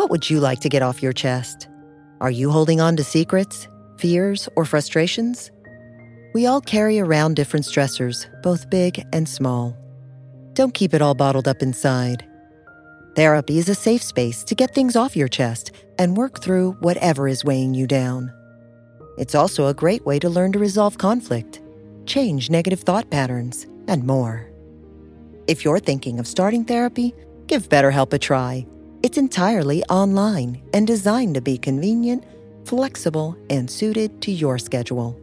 What would you like to get off your chest? Are you holding on to secrets, fears, or frustrations? We all carry around different stressors, both big and small. Don't keep it all bottled up inside. Therapy is a safe space to get things off your chest and work through whatever is weighing you down. It's also a great way to learn to resolve conflict, change negative thought patterns, and more. If you're thinking of starting therapy, give BetterHelp a try. It's entirely online and designed to be convenient, flexible, and suited to your schedule.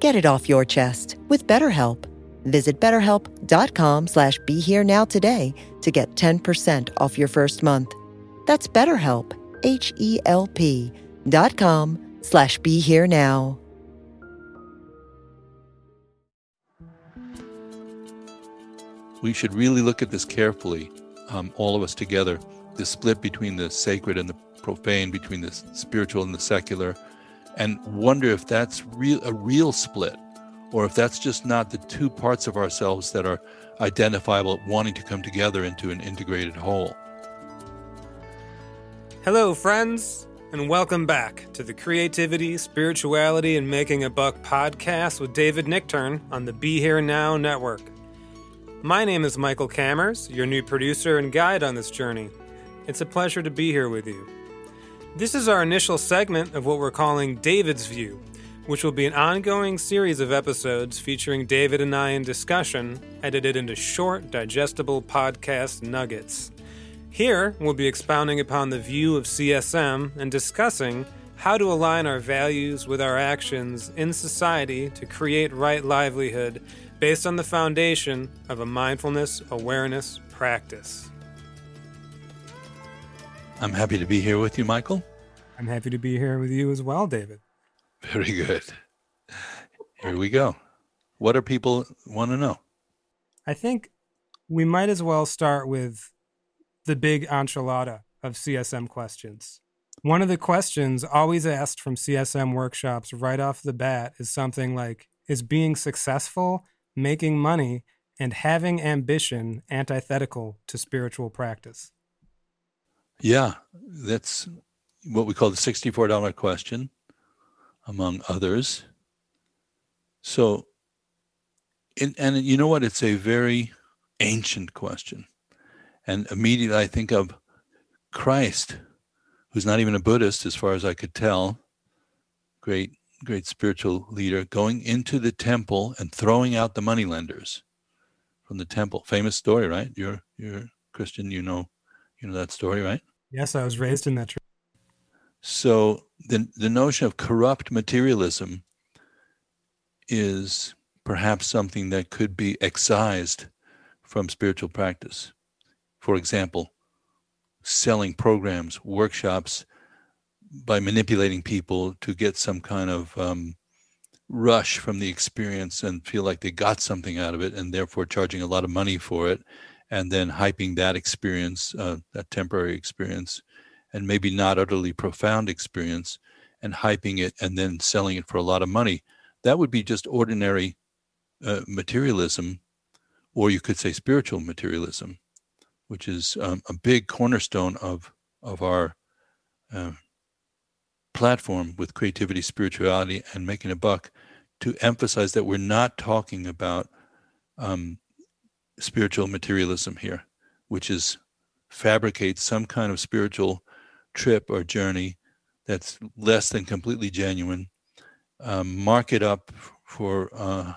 Get it off your chest with BetterHelp. Visit betterhelp.com slash be here now today to get 10% off your first month. That's BetterHelp, H-E-L-P dot com slash be here now. we should really look at this carefully, um, all of us together, the split between the sacred and the profane, between the spiritual and the secular, and wonder if that's real, a real split, or if that's just not the two parts of ourselves that are identifiable, wanting to come together into an integrated whole. Hello, friends, and welcome back to the Creativity, Spirituality, and Making a Buck podcast with David Nichtern on the Be Here Now Network. My name is Michael Cammers, your new producer and guide on this journey. It's a pleasure to be here with you. This is our initial segment of what we're calling David's View, which will be an ongoing series of episodes featuring David and I in discussion, edited into short, digestible podcast nuggets. Here, we'll be expounding upon the view of CSM and discussing how to align our values with our actions in society to create right livelihood based on the foundation of a mindfulness awareness practice. I'm happy to be here with you, Michael. I'm happy to be here with you as well, David. Very good. Here we go. What do people want to know? I think we might as well start with the big enchilada of CSM questions. One of the questions always asked from CSM workshops right off the bat is something like Is being successful making money, and having ambition antithetical to spiritual practice? Yeah, that's what we call the $64 question, among others. So, in, and you know what? It's a very ancient question. And immediately I think of Christ, who's not even a Buddhist, as far as I could tell, great great spiritual leader, going into the temple and throwing out the moneylenders from the temple. Famous story, right? You're you're Christian, you know you know that story, right? Yes, I was raised in that church. So the the notion of corrupt materialism is perhaps something that could be excised from spiritual practice. For example, selling programs, workshops by manipulating people to get some kind of um, rush from the experience and feel like they got something out of it and therefore charging a lot of money for it and then hyping that experience uh, that temporary experience and maybe not utterly profound experience and hyping it and then selling it for a lot of money that would be just ordinary uh, materialism or you could say spiritual materialism which is um, a big cornerstone of of our uh, platform with creativity, spirituality, and making a buck to emphasize that we're not talking about um, spiritual materialism here, which is fabricate some kind of spiritual trip or journey that's less than completely genuine um, mark it up for uh,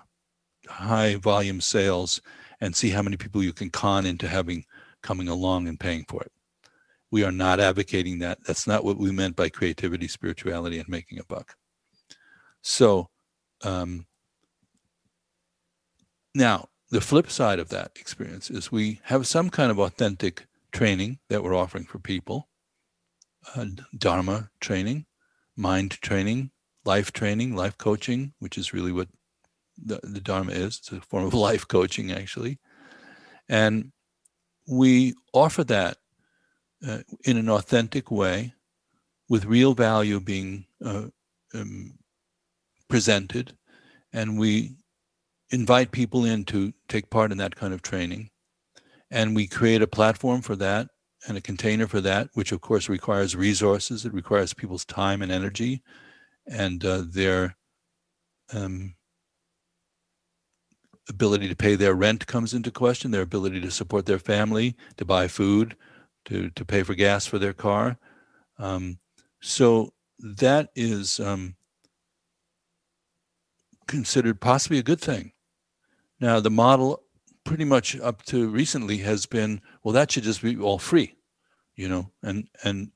high volume sales, and see how many people you can con into having coming along and paying for it. We are not advocating that. That's not what we meant by creativity, spirituality, and making a buck. So, um, now the flip side of that experience is we have some kind of authentic training that we're offering for people uh, Dharma training, mind training, life training, life coaching, which is really what the, the Dharma is. It's a form of life coaching, actually. And we offer that uh, in an authentic way with real value being uh, um, presented. And we invite people in to take part in that kind of training. And we create a platform for that and a container for that, which of course requires resources. It requires people's time and energy and uh, their um, ability to pay their rent comes into question, their ability to support their family, to buy food, to, to pay for gas for their car. Um, so that is um, considered possibly a good thing. Now, the model pretty much up to recently has been well, that should just be all free, you know, and and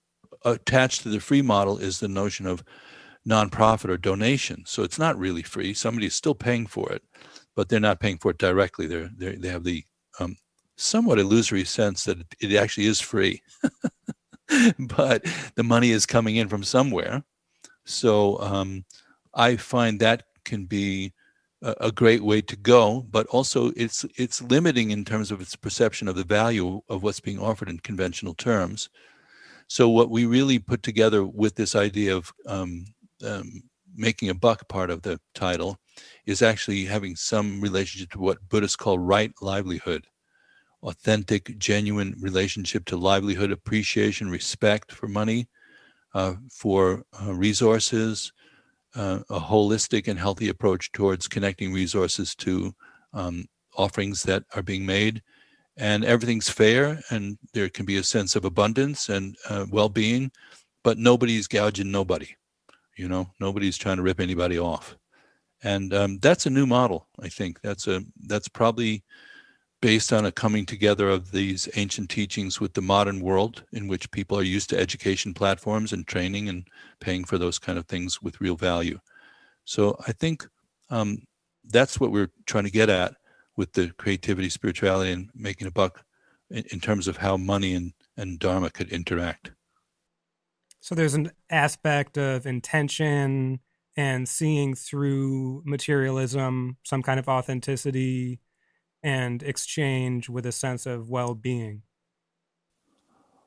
attached to the free model is the notion of nonprofit or donation. So it's not really free. Somebody's still paying for it, but they're not paying for it directly. They're, they're they have the um, somewhat illusory sense that it actually is free, but the money is coming in from somewhere. So um, I find that can be a great way to go, but also it's it's limiting in terms of its perception of the value of what's being offered in conventional terms. So what we really put together with this idea of um, um, making a buck part of the title is actually having some relationship to what Buddhists call right livelihood authentic, genuine relationship to livelihood, appreciation, respect for money, uh, for uh, resources, uh, a holistic and healthy approach towards connecting resources to um, offerings that are being made. And everything's fair, and there can be a sense of abundance and uh, well being, but nobody's gouging nobody. You know, nobody's trying to rip anybody off. And um, that's a new model, I think. That's a that's probably based on a coming together of these ancient teachings with the modern world in which people are used to education platforms and training and paying for those kind of things with real value. So I think um, that's what we're trying to get at with the creativity, spirituality, and making a buck in, in terms of how money and, and Dharma could interact. So there's an aspect of intention and seeing through materialism, some kind of authenticity, and exchange with a sense of well-being.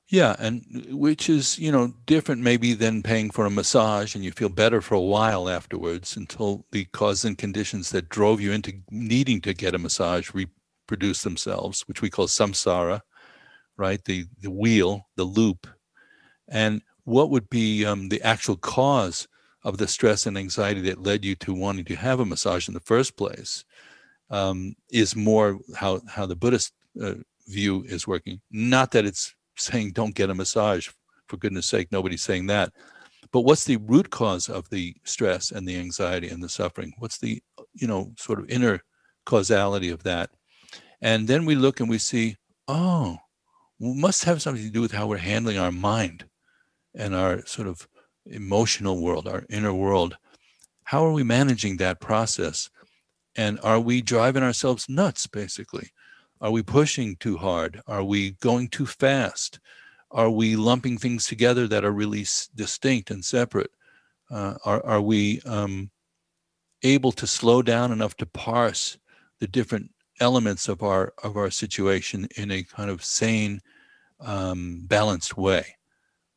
Yeah and which is you know different maybe than paying for a massage and you feel better for a while afterwards until the cause and conditions that drove you into needing to get a massage reproduce themselves which we call samsara right? The the wheel the loop. And what would be um, the actual cause of the stress and anxiety that led you to wanting to have a massage in the first place um, is more how how the Buddhist uh, view is working. Not that it's saying don't get a massage, for goodness sake, nobody's saying that. But what's the root cause of the stress and the anxiety and the suffering? What's the you know sort of inner causality of that? And then we look and we see, oh, we must have something to do with how we're handling our mind and our sort of emotional world, our inner world. How are we managing that process? And are we driving ourselves nuts, basically? Are we pushing too hard? Are we going too fast? Are we lumping things together that are really distinct and separate? Uh, are, are we um, able to slow down enough to parse the different elements of our of our situation in a kind of sane, um, balanced way?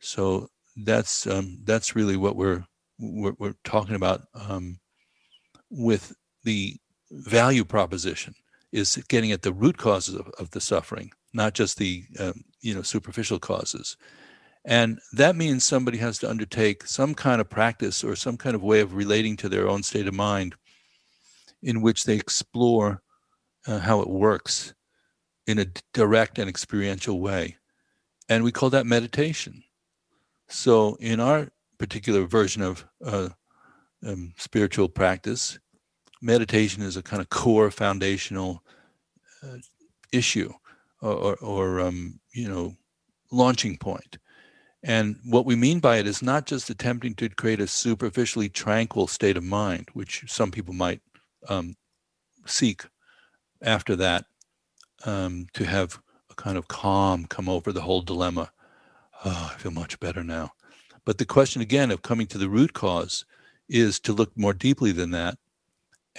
So that's um, that's really what we're we're, we're talking about um, with the value proposition is getting at the root causes of, of the suffering, not just the um, you know superficial causes. And that means somebody has to undertake some kind of practice or some kind of way of relating to their own state of mind in which they explore uh, how it works in a direct and experiential way. And we call that meditation. So, in our particular version of uh, um, spiritual practice, meditation is a kind of core foundational uh, issue or, or, um, you know, launching point. And what we mean by it is not just attempting to create a superficially tranquil state of mind, which some people might um, seek after that, um, to have a kind of calm come over the whole dilemma. Oh, I feel much better now. But the question again of coming to the root cause is to look more deeply than that.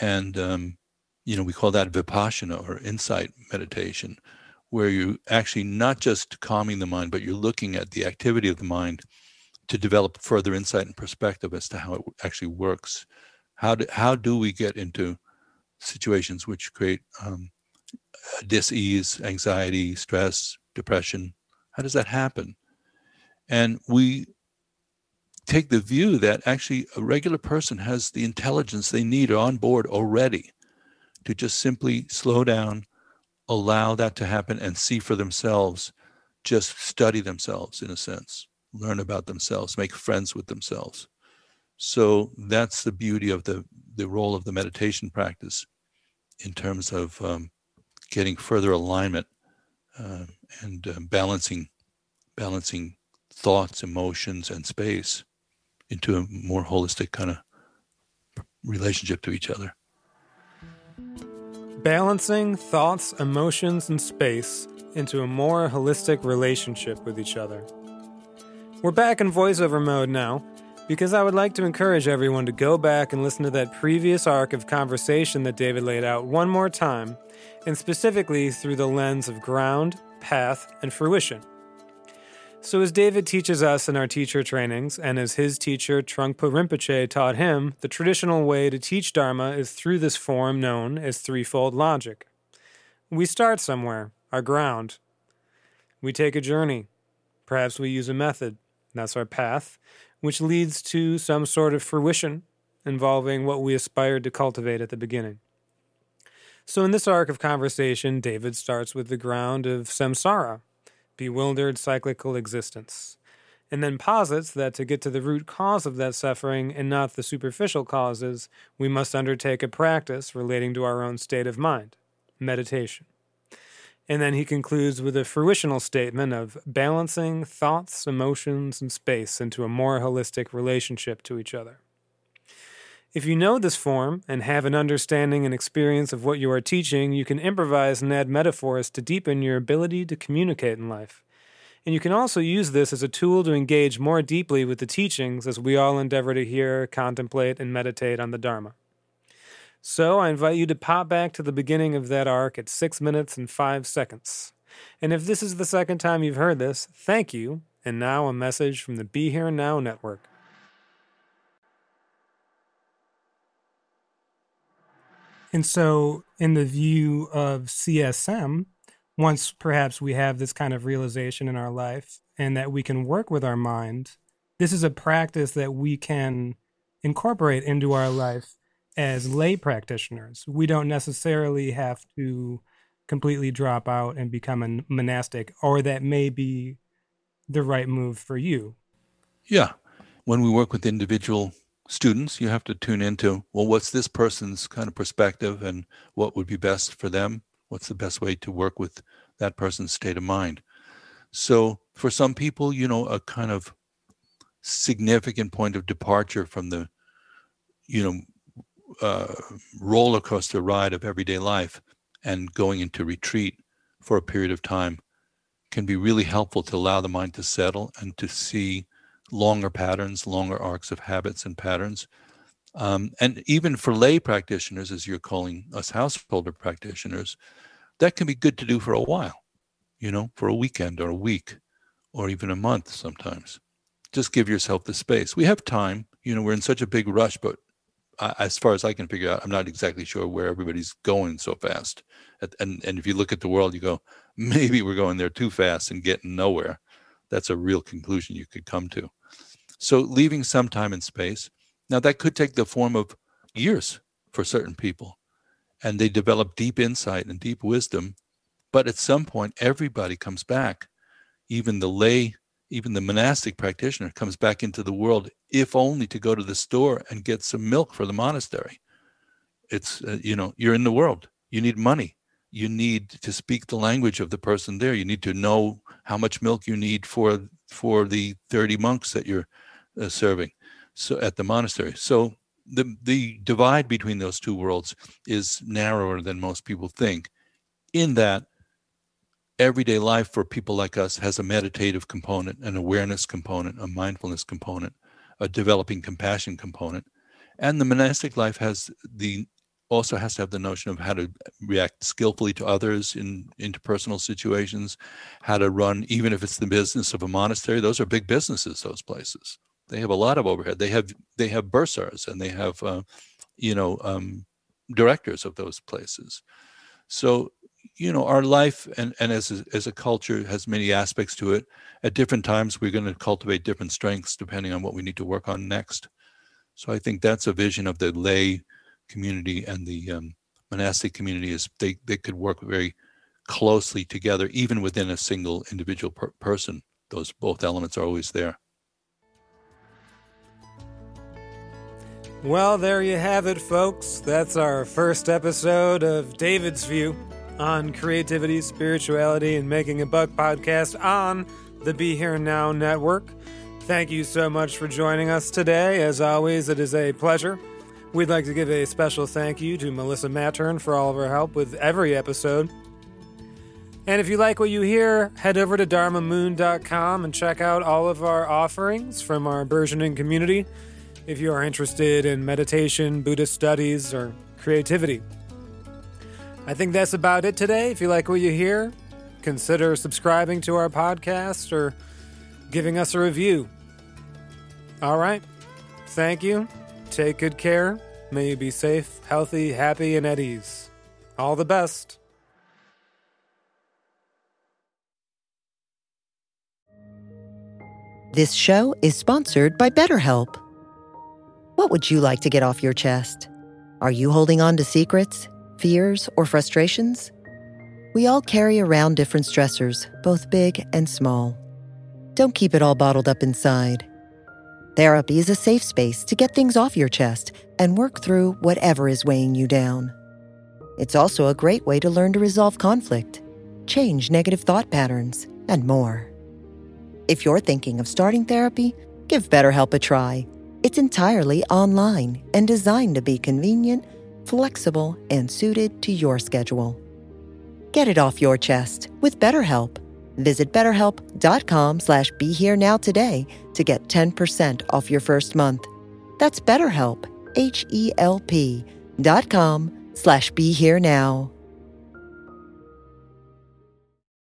And, um, you know, we call that vipassana or insight meditation, where you actually not just calming the mind, but you're looking at the activity of the mind to develop further insight and perspective as to how it actually works. How do, how do we get into situations which create um, dis-ease, anxiety, stress, depression? How does that happen? And we take the view that actually a regular person has the intelligence they need on board already to just simply slow down, allow that to happen and see for themselves, just study themselves in a sense, learn about themselves, make friends with themselves. So that's the beauty of the, the role of the meditation practice in terms of um, getting further alignment uh, and uh, balancing balancing thoughts, emotions, and space into a more holistic kind of relationship to each other. Balancing thoughts, emotions, and space into a more holistic relationship with each other. We're back in voiceover mode now because I would like to encourage everyone to go back and listen to that previous arc of conversation that David laid out one more time, and specifically through the lens of ground, path, and fruition. So, as David teaches us in our teacher trainings, and as his teacher Trungpa Rinpoche taught him, the traditional way to teach Dharma is through this form known as threefold logic. We start somewhere, our ground. We take a journey. Perhaps we use a method. That's our path, which leads to some sort of fruition involving what we aspired to cultivate at the beginning. So, in this arc of conversation, David starts with the ground of samsara bewildered cyclical existence, and then posits that to get to the root cause of that suffering and not the superficial causes, we must undertake a practice relating to our own state of mind, meditation. And then he concludes with a fruitional statement of balancing thoughts, emotions, and space into a more holistic relationship to each other. If you know this form and have an understanding and experience of what you are teaching, you can improvise and add metaphors to deepen your ability to communicate in life. And you can also use this as a tool to engage more deeply with the teachings as we all endeavor to hear, contemplate, and meditate on the Dharma. So I invite you to pop back to the beginning of that arc at 6 minutes and 5 seconds. And if this is the second time you've heard this, thank you. And now a message from the Be Here Now Network. And so, in the view of CSM, once perhaps we have this kind of realization in our life and that we can work with our mind, this is a practice that we can incorporate into our life as lay practitioners. We don't necessarily have to completely drop out and become a monastic, or that may be the right move for you. Yeah. When we work with individual students, you have to tune into, well, what's this person's kind of perspective and what would be best for them? What's the best way to work with that person's state of mind? So for some people, you know, a kind of significant point of departure from the, you know, uh, roller coaster ride of everyday life and going into retreat for a period of time can be really helpful to allow the mind to settle and to see longer patterns, longer arcs of habits and patterns. Um, and even for lay practitioners, as you're calling us householder practitioners, that can be good to do for a while, you know, for a weekend or a week or even a month sometimes. Just give yourself the space. We have time, you know, we're in such a big rush, but I, as far as I can figure out, I'm not exactly sure where everybody's going so fast. And, and if you look at the world, you go, maybe we're going there too fast and getting nowhere. That's a real conclusion you could come to. So leaving some time and space. Now that could take the form of years for certain people, and they develop deep insight and deep wisdom. But at some point, everybody comes back, even the lay even the monastic practitioner comes back into the world, if only to go to the store and get some milk for the monastery. It's, uh, you know, you're in the world. You need money. You need to speak the language of the person there. You need to know how much milk you need for for the 30 monks that you're uh, serving so at the monastery. So the the divide between those two worlds is narrower than most people think in that everyday life for people like us has a meditative component, an awareness component, a mindfulness component, a developing compassion component. And the monastic life has the also has to have the notion of how to react skillfully to others in interpersonal situations, how to run, even if it's the business of a monastery. Those are big businesses. Those places. They have a lot of overhead. They have they have bursars and they have, uh, you know, um, directors of those places. So you know our life and, and as a, as a culture has many aspects to it at different times we're going to cultivate different strengths depending on what we need to work on next so i think that's a vision of the lay community and the um, monastic community is they, they could work very closely together even within a single individual per- person those both elements are always there well there you have it folks that's our first episode of david's view on creativity, spirituality, and making a buck podcast on the Be Here Now Network. Thank you so much for joining us today. As always, it is a pleasure. We'd like to give a special thank you to Melissa Mattern for all of her help with every episode. And if you like what you hear, head over to dharmamoon.com and check out all of our offerings from our burgeoning community if you are interested in meditation, Buddhist studies, or creativity. I think that's about it today. If you like what you hear, consider subscribing to our podcast or giving us a review. All right. Thank you. Take good care. May you be safe, healthy, happy, and at ease. All the best. This show is sponsored by BetterHelp. What would you like to get off your chest? Are you holding on to secrets? fears, or frustrations? We all carry around different stressors, both big and small. Don't keep it all bottled up inside. Therapy is a safe space to get things off your chest and work through whatever is weighing you down. It's also a great way to learn to resolve conflict, change negative thought patterns, and more. If you're thinking of starting therapy, give BetterHelp a try. It's entirely online and designed to be convenient flexible, and suited to your schedule. Get it off your chest with BetterHelp. Visit betterhelp.com slash be here now today to get 10% off your first month. That's betterhelp, H-E-L-P dot com slash be here now.